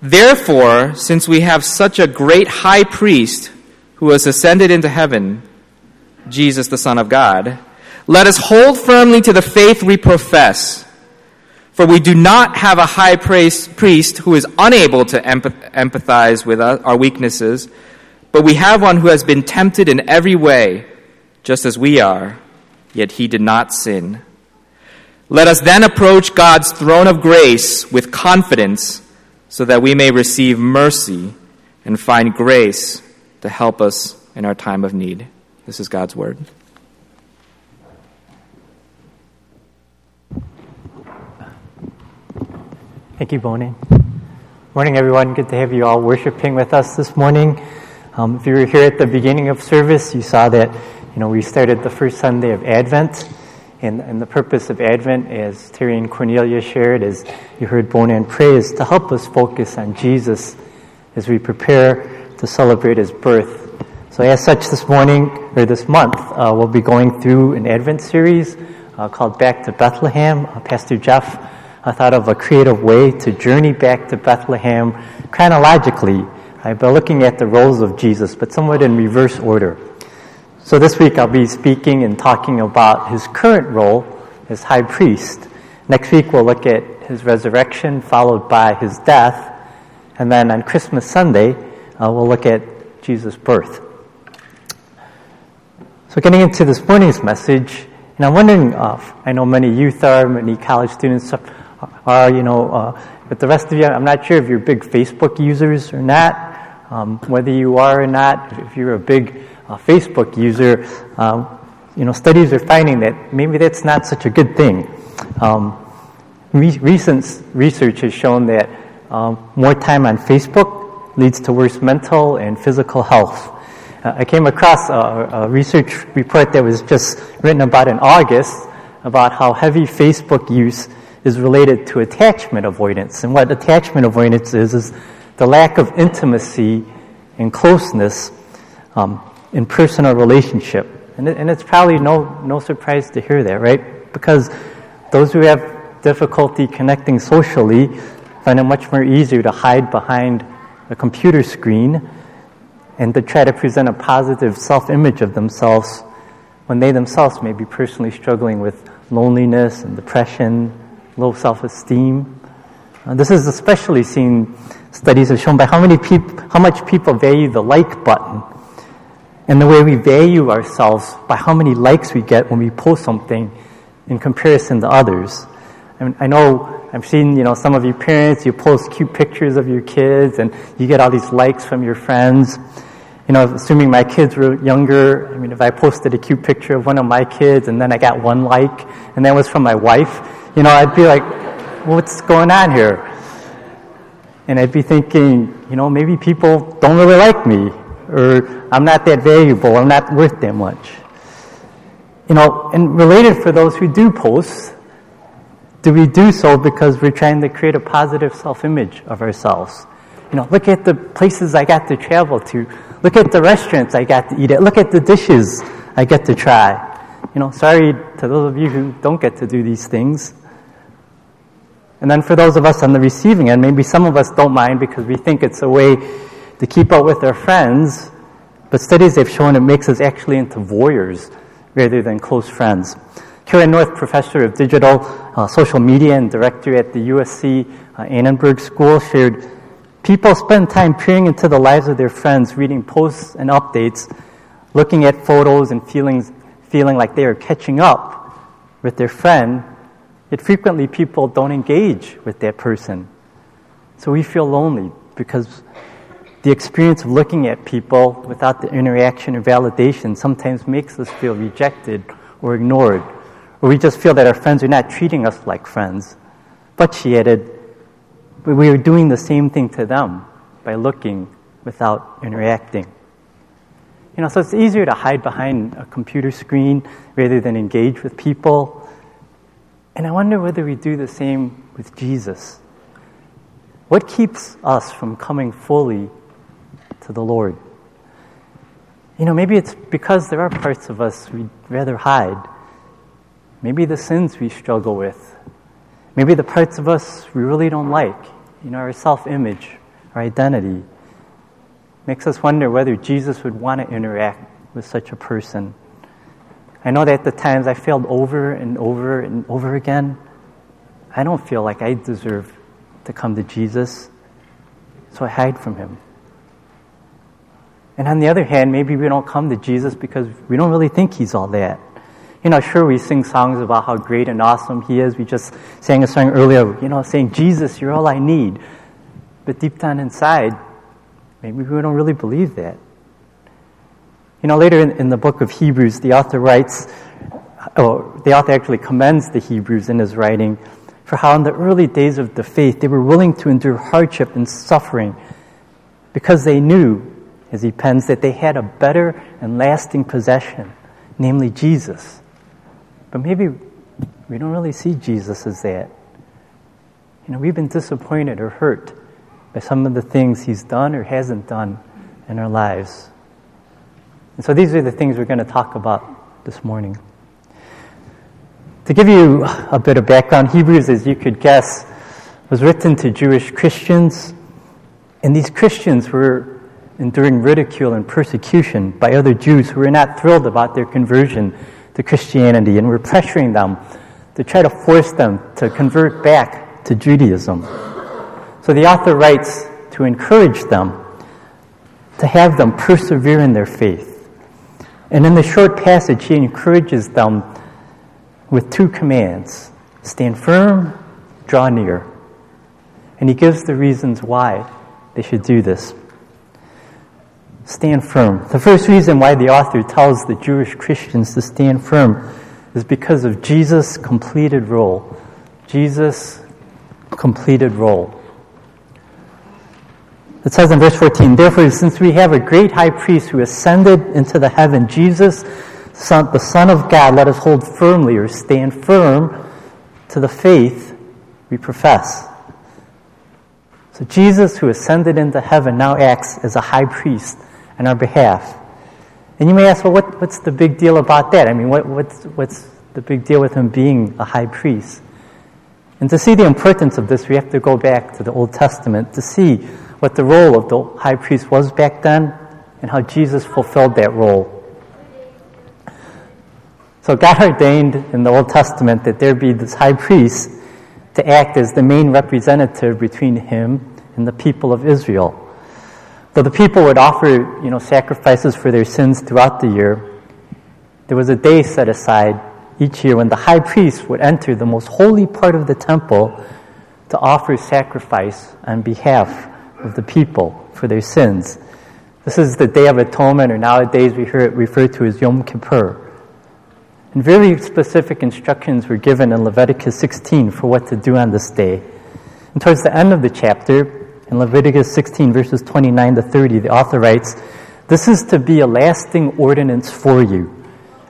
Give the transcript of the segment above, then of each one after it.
Therefore, since we have such a great high priest who has ascended into heaven, Jesus, the Son of God, let us hold firmly to the faith we profess. For we do not have a high priest who is unable to empathize with our weaknesses, but we have one who has been tempted in every way, just as we are, yet he did not sin. Let us then approach God's throne of grace with confidence so that we may receive mercy and find grace to help us in our time of need. This is God's word. Thank you, Bonin. Morning, everyone. Good to have you all worshiping with us this morning. Um, if you were here at the beginning of service, you saw that you know we started the first Sunday of Advent, and, and the purpose of Advent, as Terry and Cornelia shared, is you heard Bonan pray, is to help us focus on Jesus as we prepare to celebrate His birth. So, as such, this morning or this month, uh, we'll be going through an Advent series uh, called Back to Bethlehem. Uh, Pastor Jeff I thought of a creative way to journey back to Bethlehem chronologically uh, by looking at the roles of Jesus, but somewhat in reverse order. So this week I'll be speaking and talking about his current role as high priest. Next week we'll look at his resurrection, followed by his death. And then on Christmas Sunday, uh, we'll look at Jesus' birth. So getting into this morning's message, and I'm wondering, uh, I know many youth are, many college students are, you know, uh, but the rest of you, I'm not sure if you're big Facebook users or not, um, whether you are or not, if you're a big uh, Facebook user, um, you know, studies are finding that maybe that's not such a good thing. Um, re- recent research has shown that um, more time on Facebook leads to worse mental and physical health. Uh, I came across a, a, research report that was just written about in August about how heavy Facebook use is related to attachment avoidance. And what attachment avoidance is, is the lack of intimacy and closeness um, in personal relationship. And, it, and it's probably no, no surprise to hear that, right? Because those who have difficulty connecting socially find it much more easier to hide behind a computer screen and to try to present a positive self image of themselves when they themselves may be personally struggling with loneliness and depression, low self esteem. Uh, this is especially seen, studies have shown by how, many peop- how much people value the like button and the way we value ourselves by how many likes we get when we post something in comparison to others. I, mean, I know I've seen, you know, some of you parents, you post cute pictures of your kids and you get all these likes from your friends. You know, assuming my kids were younger, I mean, if I posted a cute picture of one of my kids and then I got one like and that was from my wife, you know, I'd be like, what's going on here? And I'd be thinking, you know, maybe people don't really like me or I'm not that valuable, I'm not worth that much. You know, and related for those who do post, do we do so because we're trying to create a positive self image of ourselves? You know, look at the places I got to travel to. Look at the restaurants I got to eat at. Look at the dishes I get to try. You know, sorry to those of you who don't get to do these things. And then for those of us on the receiving end, maybe some of us don't mind because we think it's a way to keep up with their friends, but studies have shown it makes us actually into voyeurs rather than close friends. Karen North, professor of digital uh, social media and director at the USC uh, Annenberg School, shared people spend time peering into the lives of their friends, reading posts and updates, looking at photos and feelings, feeling like they are catching up with their friend. Yet frequently people don't engage with that person. So we feel lonely because the experience of looking at people without the interaction or validation sometimes makes us feel rejected or ignored, or we just feel that our friends are not treating us like friends. But she added, we are doing the same thing to them by looking without interacting. You know, so it's easier to hide behind a computer screen rather than engage with people. And I wonder whether we do the same with Jesus. What keeps us from coming fully to the Lord. You know, maybe it's because there are parts of us we'd rather hide. Maybe the sins we struggle with. Maybe the parts of us we really don't like. You know, our self image. our identity. Makes us wonder whether Jesus would want to interact with such a person. I know that at the times I failed over and over and over again. I don't feel like I deserve to come to Jesus, so I hide from him. And on the other hand, maybe we don't come to Jesus because we don't really think he's all that. You know, sure, we sing songs about how great and awesome he is. We just sang a song earlier, you know, saying, Jesus, you're all I need. But deep down inside, maybe we don't really believe that. You know, later in, in the book of Hebrews, the author writes, uh, oh, the author actually commends the Hebrews in his writing for how in the early days of the faith they were willing to endure hardship and suffering because they knew, as he pens, that they had a better and lasting possession, namely Jesus. But maybe we don't really see Jesus as that. You know, we've been disappointed or hurt by some of the things he's done or hasn't done in our lives. And so these are the things we're going to talk about this morning. To give you a bit of background, Hebrews, as you could guess, was written to Jewish Christians, and these Christians were enduring ridicule and persecution by other Jews who were not thrilled about their conversion to Christianity and were pressuring them to try to force them to convert back to Judaism. So the author writes to encourage them to have them persevere in their faith. And in the short passage, he encourages them with two commands stand firm, draw near. And he gives the reasons why they should do this stand firm. The first reason why the author tells the Jewish Christians to stand firm is because of Jesus' completed role. Jesus' completed role. It says in verse 14, Therefore, since we have a great high priest who ascended into the heaven, Jesus, son, the Son of God, let us hold firmly or stand firm to the faith we profess. So Jesus, who ascended into heaven, now acts as a high priest on our behalf. And you may ask, well, what, what's the big deal about that? I mean, what, what's, what's the big deal with him being a high priest? And to see the importance of this, we have to go back to the Old Testament to see what the role of the high priest was back then and how Jesus fulfilled that role. So God ordained in the Old Testament that there be this high priest to act as the main representative between him and the people of Israel. So the people would offer, you know, sacrifices for their sins throughout the year. There was a day set aside each year when the high priest would enter the most holy part of the temple to offer sacrifice on behalf of the people for their sins. This is the Day of Atonement, or nowadays we hear it referred to as Yom Kippur. And very specific instructions were given in Leviticus 16 for what to do on this day. And towards the end of the chapter, in Leviticus 16, verses 29 to 30, the author writes, This is to be a lasting ordinance for you.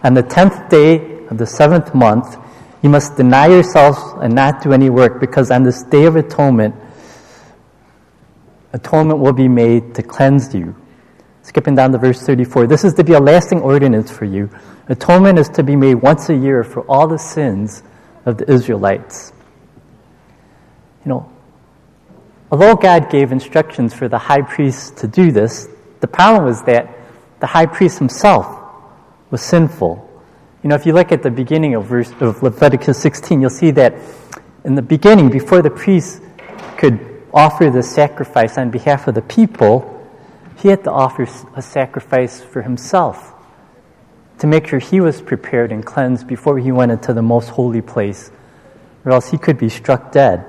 On the tenth day of the seventh month, you must deny yourselves and not do any work, because on this day of atonement, atonement will be made to cleanse you. Skipping down to verse 34. This is to be a lasting ordinance for you. Atonement is to be made once a year for all the sins of the Israelites. You know, Although God gave instructions for the high priest to do this, the problem was that the high priest himself was sinful. You know, if you look at the beginning of, verse, of Leviticus 16, you'll see that in the beginning, before the priest could offer the sacrifice on behalf of the people, he had to offer a sacrifice for himself to make sure he was prepared and cleansed before he went into the most holy place, or else he could be struck dead.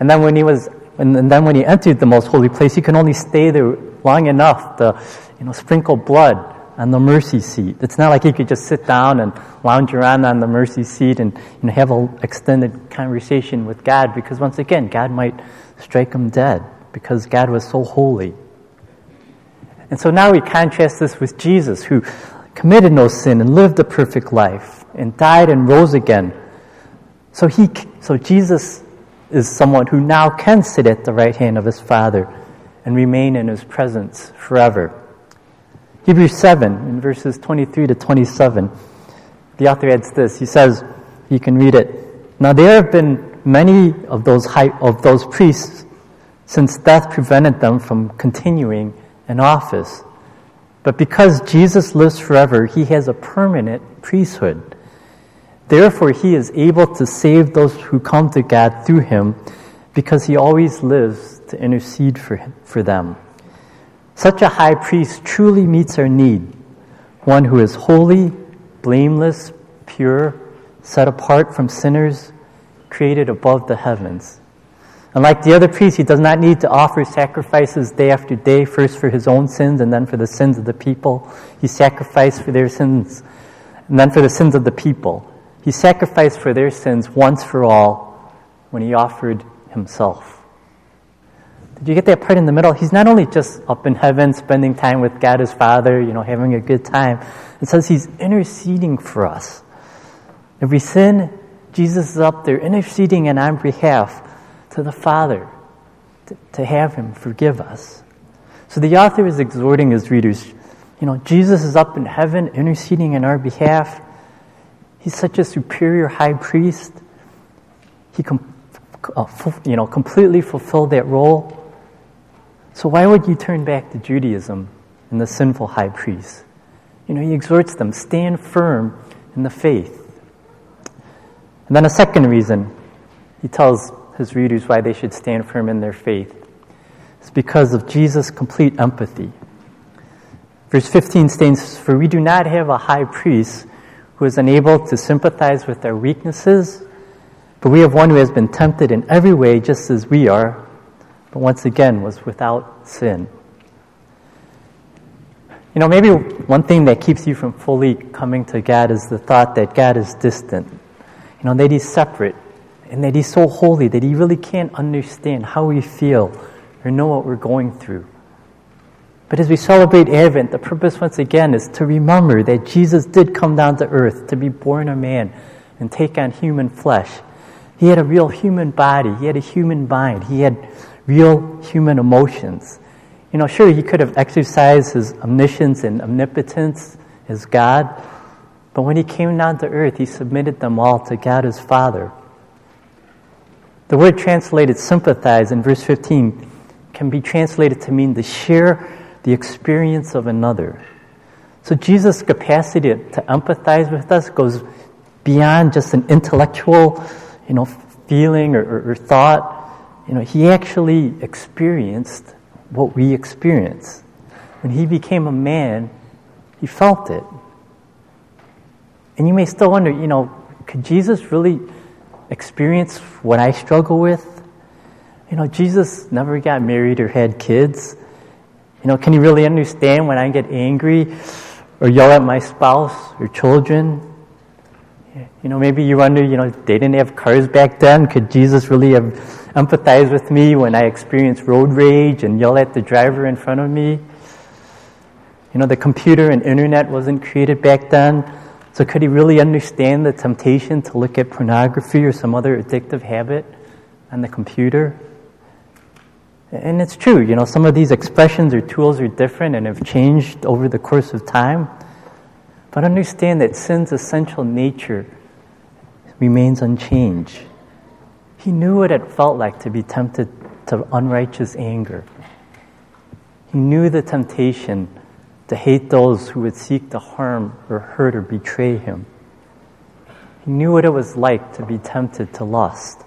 And then when he was, and then when he entered the most holy place, he could only stay there long enough to, you know, sprinkle blood on the mercy seat. It's not like he could just sit down and lounge around on the mercy seat and you know, have an extended conversation with God because once again, God might strike him dead because God was so holy. And so now we contrast this with Jesus who committed no sin and lived a perfect life and died and rose again. So he, so Jesus is someone who now can sit at the right hand of his Father and remain in his presence forever. Hebrews 7, in verses 23 to 27, the author adds this. He says, you can read it. Now there have been many of those, high, of those priests since death prevented them from continuing in office. But because Jesus lives forever, he has a permanent priesthood. Therefore, he is able to save those who come to God through him because he always lives to intercede for, him, for them. Such a high priest truly meets our need one who is holy, blameless, pure, set apart from sinners, created above the heavens. Unlike the other priests, he does not need to offer sacrifices day after day, first for his own sins and then for the sins of the people. He sacrificed for their sins and then for the sins of the people. He sacrificed for their sins once for all when he offered himself. Did you get that part in the middle? He's not only just up in heaven spending time with God his Father, you know, having a good time. It says he's interceding for us. We sin, Jesus is up there interceding on our behalf to the Father to, to have Him forgive us. So the author is exhorting his readers, you know, Jesus is up in heaven interceding in our behalf. He's such a superior high priest. He, com- uh, you know, completely fulfilled that role. So why would you turn back to Judaism and the sinful high priest? You know, he exhorts them, stand firm in the faith. And then a second reason, he tells his readers why they should stand firm in their faith. It's because of Jesus' complete empathy. Verse 15 states, For we do not have a high priest who is unable to sympathize with our weaknesses, but we have one who has been tempted in every way just as we are, but once again was without sin. You know, maybe one thing that keeps you from fully coming to God is the thought that God is distant. You know, that He's separate and that He's so holy that He really can't understand how we feel or know what we're going through. But as we celebrate Advent, the purpose once again is to remember that Jesus did come down to earth to be born a man and take on human flesh. He had a real human body, he had a human mind, he had real human emotions. You know, sure, he could have exercised his omniscience and omnipotence as God, but when he came down to earth, he submitted them all to God his Father. The word translated sympathize in verse 15 can be translated to mean to share the experience of another. So Jesus' capacity to empathize with us goes beyond just an intellectual, you know, feeling or, or, or thought. You know, he actually experienced what we experience. When he became a man, he felt it. And you may still wonder, you know, could Jesus really experience what I struggle with. You know, Jesus never got married or had kids. You know, can you really understand when I get angry or yell at my spouse or children? You know, maybe you wonder, you know, they didn't have cars back then. Could Jesus really have empathized with me when I experience road rage and yell at the driver in front of me? You know, the computer and internet wasn't created back then. So, could he really understand the temptation to look at pornography or some other addictive habit on the computer? And it's true, you know, some of these expressions or tools are different and have changed over the course of time. But understand that sin's essential nature remains unchanged. He knew what it felt like to be tempted to unrighteous anger. He knew the temptation to hate those who would seek to harm or hurt or betray him. He knew what it was like to be tempted to lust.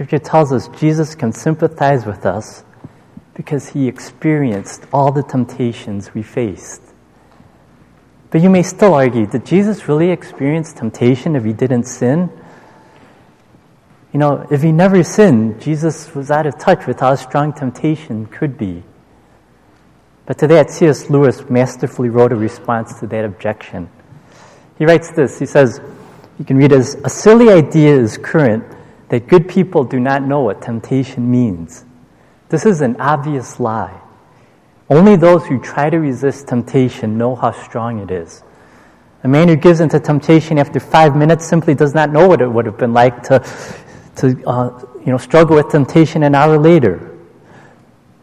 Scripture tells us Jesus can sympathize with us because he experienced all the temptations we faced. But you may still argue did Jesus really experience temptation if he didn't sin? You know, if he never sinned, Jesus was out of touch with how strong temptation could be. But to that, C.S. Lewis masterfully wrote a response to that objection. He writes this He says, You can read as A silly idea is current that good people do not know what temptation means. This is an obvious lie. Only those who try to resist temptation know how strong it is. A man who gives into temptation after five minutes simply does not know what it would have been like to, to uh, you know, struggle with temptation an hour later.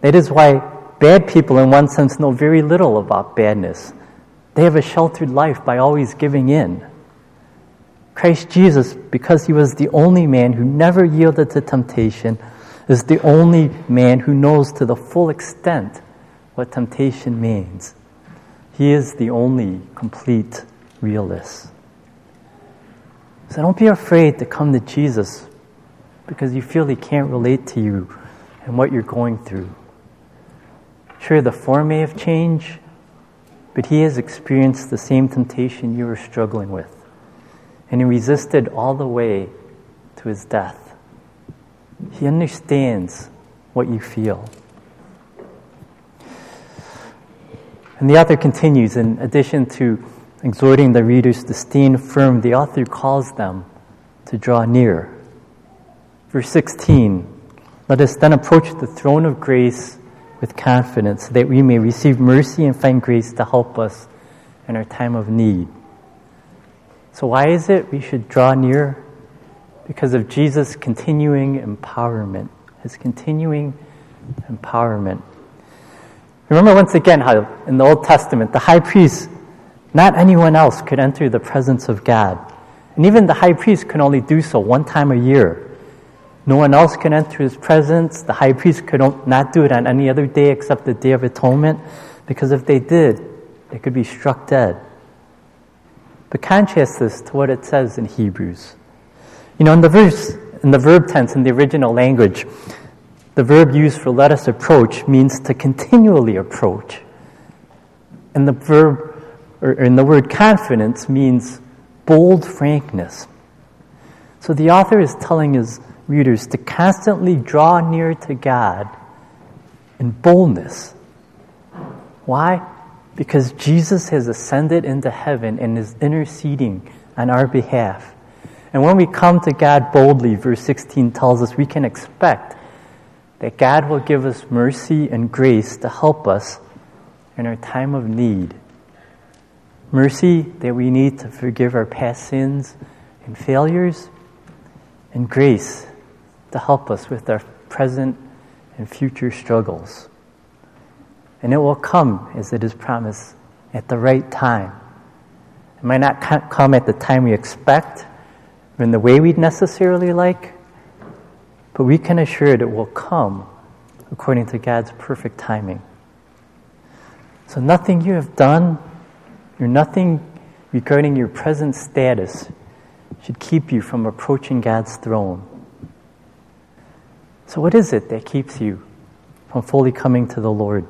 That is why Bad people, in one sense, know very little about badness. They have a sheltered life by always giving in. Christ Jesus, because he was the only man who never yielded to temptation, is the only man who knows to the full extent what temptation means. He is the only complete realist. So don't be afraid to come to Jesus because you feel he can't relate to you and what you're going through. Sure, the form may have changed, but he has experienced the same temptation you are struggling with. And he resisted all the way to his death. He understands what you feel. And the author continues, in addition to exhorting the readers to stand firm, the author calls them to draw near. Verse 16 Let us then approach the throne of grace with confidence, so that we may receive mercy and find grace to help us in our time of need. So, why is it we should draw near? Because of Jesus' continuing empowerment, his continuing empowerment. Remember once again how in the Old Testament, the high priest, not anyone else could enter the presence of God. And even the high priest could only do so one time a year. No one else can enter his presence. The high priest could not do it on any other day except the Day of Atonement, because if they did, they could be struck dead. But contrast this to what it says in Hebrews. You know, in the verse, in the verb tense in the original language, the verb used for let us approach means to continually approach. And the verb, or in the word confidence, means bold frankness. So the author is telling his readers to constantly draw near to God in boldness. Why? Because Jesus has ascended into heaven and is interceding on our behalf. And when we come to God boldly, verse 16 tells us we can expect that God will give us mercy and grace to help us in our time of need. Mercy that we need to forgive our past sins and failures, and grace to help us with our present and future struggles. And it will come as it is promised at the right time. It might not come at the time we expect or in the way we'd necessarily like, but we can assure it will come according to God's perfect timing. So nothing you have done, or nothing regarding your present status, should keep you from approaching God's throne. So, what is it that keeps you from fully coming to the Lord?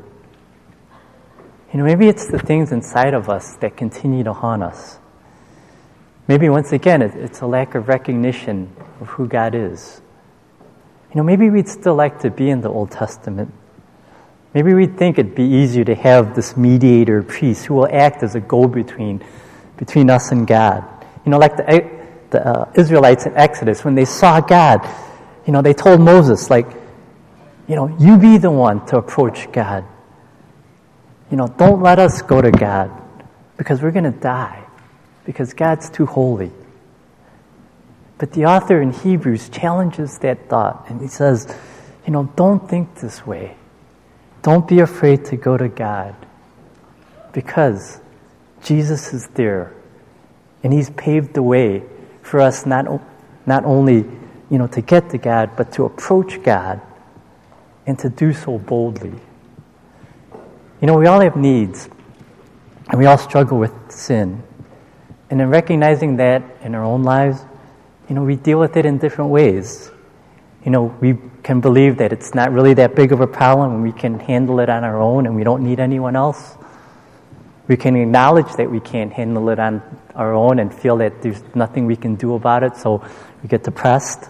You know, maybe it's the things inside of us that continue to haunt us. Maybe once again, it's a lack of recognition of who God is. You know, maybe we'd still like to be in the Old Testament. Maybe we'd think it'd be easier to have this mediator priest who will act as a go between between us and God. You know, like the, the uh, Israelites in Exodus, when they saw God, you know, they told Moses, like, you know, you be the one to approach God. You know, don't let us go to God because we're going to die because God's too holy. But the author in Hebrews challenges that thought and he says, you know, don't think this way. Don't be afraid to go to God because Jesus is there and he's paved the way for us not, not only, you know, to get to God, but to approach God and to do so boldly. You know, we all have needs and we all struggle with sin. And in recognizing that in our own lives, you know, we deal with it in different ways. You know, we can believe that it's not really that big of a problem and we can handle it on our own and we don't need anyone else. We can acknowledge that we can't handle it on our own and feel that there's nothing we can do about it, so we get depressed.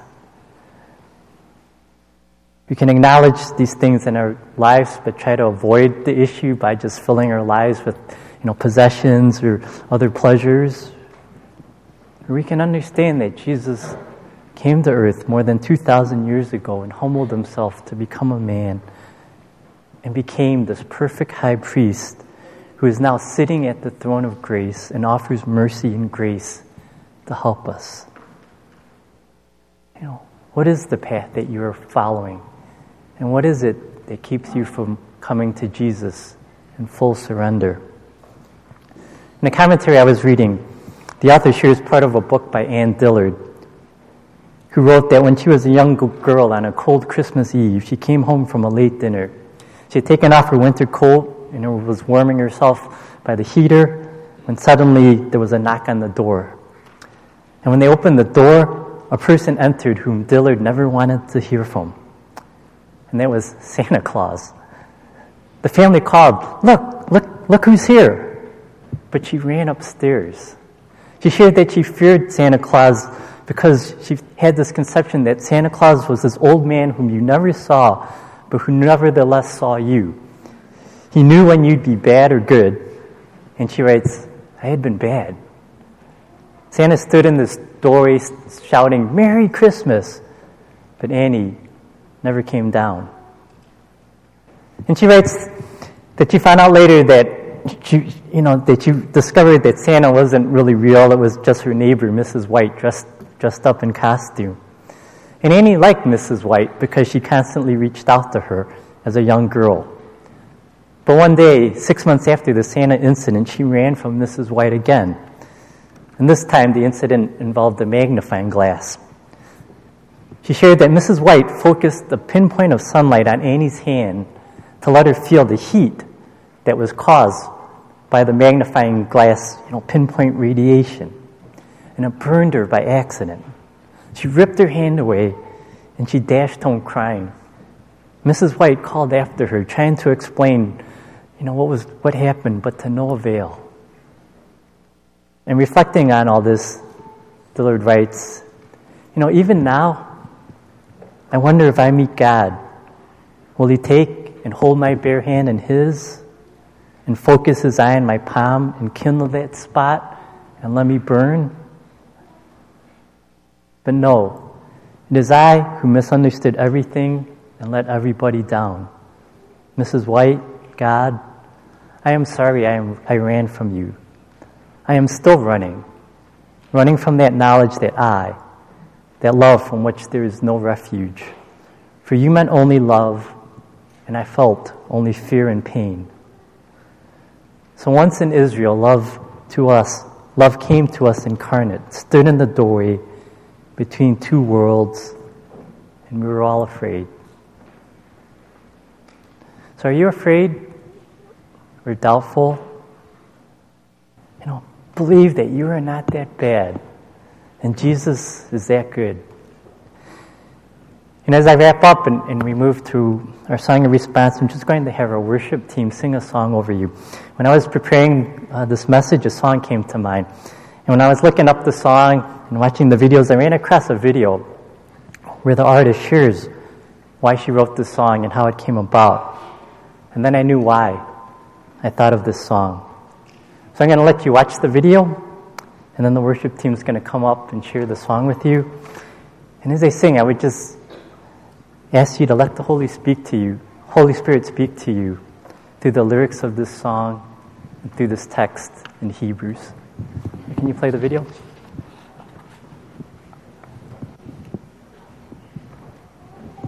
We can acknowledge these things in our lives, but try to avoid the issue by just filling our lives with, you know, possessions or other pleasures we can understand that Jesus came to earth more than 2,000 years ago and humbled himself to become a man and became this perfect high priest who is now sitting at the throne of grace and offers mercy and grace to help us. You know, what is the path that you are following? And what is it that keeps you from coming to Jesus in full surrender? In the commentary I was reading, the author shares part of a book by Annie Dillard, who wrote that when she was a young girl on a cold Christmas Eve, she came home from a late dinner. She had taken off her winter coat and was warming herself by the heater when suddenly there was a knock on the door. And when they opened the door, a person entered whom Dillard never wanted to hear from. And that was Santa Claus. The family called, Look, look, look who's here. But she ran upstairs. She shared that she feared Santa Claus because she had this conception that Santa Claus was this old man whom you never saw, but who nevertheless saw you. He knew when you'd be bad or good. And she writes, I had been bad. Santa stood in this doorway shouting, Merry Christmas! But Annie never came down. And she writes that she found out later that she, you know, that she discovered that Santa wasn't really real. It was just her neighbor, Mrs. White, dressed, dressed up in costume. And Annie liked Mrs. White because she constantly reached out to her as a young girl. But one day, six months after the Santa incident, she ran from Mrs. White again. And this time, the incident involved a magnifying glass. She shared that Mrs. White focused the pinpoint of sunlight on Annie's hand to let her feel the heat that was caused by the magnifying glass you know, pinpoint radiation. And it burned her by accident. She ripped her hand away and she dashed home crying. Mrs. White called after her, trying to explain, you know, what was what happened, but to no avail. And reflecting on all this, Dillard writes, you know, even now, I wonder if I meet God, will He take and hold my bare hand in His and focus His eye on my palm and kindle that spot and let me burn? But no, it is I who misunderstood everything and let everybody down. Mrs. White, God, I am sorry I, am, I ran from you. I am still running, running from that knowledge that I, that love from which there is no refuge. For you meant only love, and I felt only fear and pain. So once in Israel, love to us, love came to us incarnate, stood in the doorway between two worlds, and we were all afraid. So are you afraid or doubtful? You know, believe that you are not that bad and Jesus is that good. And as I wrap up and, and we move to our song of response, I'm just going to have our worship team sing a song over you. When I was preparing uh, this message, a song came to mind. And when I was looking up the song and watching the videos, I ran across a video where the artist shares why she wrote this song and how it came about. And then I knew why I thought of this song. So I'm going to let you watch the video, and then the worship team is going to come up and share the song with you. And as they sing, I would just ask you to let the Holy speak to you, Holy Spirit speak to you through the lyrics of this song and through this text in Hebrews. Can you play the video?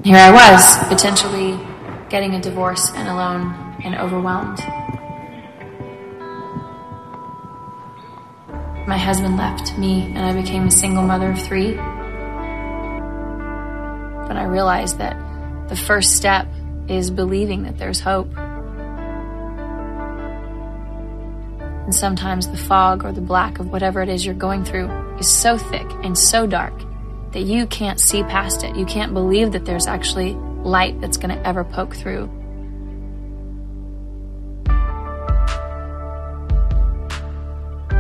Here I was, potentially getting a divorce and alone and overwhelmed. My husband left me and I became a single mother of three. But I realized that the first step is believing that there's hope. And sometimes the fog or the black of whatever it is you're going through is so thick and so dark that you can't see past it. You can't believe that there's actually light that's going to ever poke through.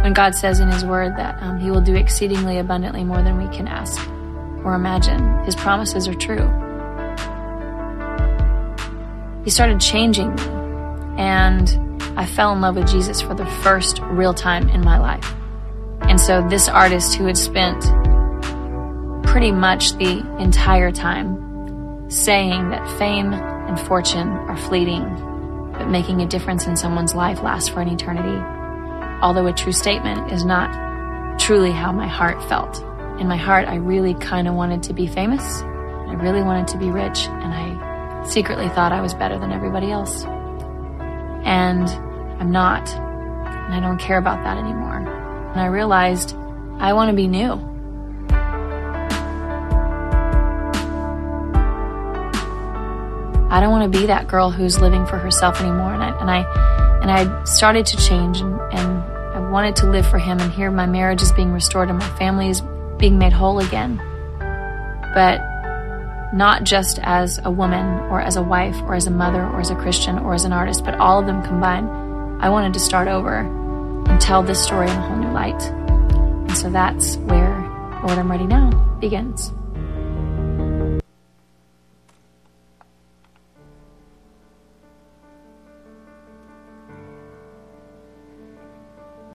When God says in His Word that um, He will do exceedingly abundantly more than we can ask or imagine, His promises are true. He started changing me, and I fell in love with Jesus for the first real time in my life. And so, this artist who had spent pretty much the entire time saying that fame and fortune are fleeting, but making a difference in someone's life lasts for an eternity although a true statement is not truly how my heart felt. In my heart, I really kind of wanted to be famous. I really wanted to be rich, and I secretly thought I was better than everybody else. And I'm not, and I don't care about that anymore. And I realized I want to be new. I don't want to be that girl who's living for herself anymore. And I and I and I started to change and, and wanted to live for him and here my marriage is being restored and my family is being made whole again. But not just as a woman or as a wife or as a mother or as a Christian or as an artist, but all of them combined. I wanted to start over and tell this story in a whole new light. And so that's where Lord, I'm Ready Now begins.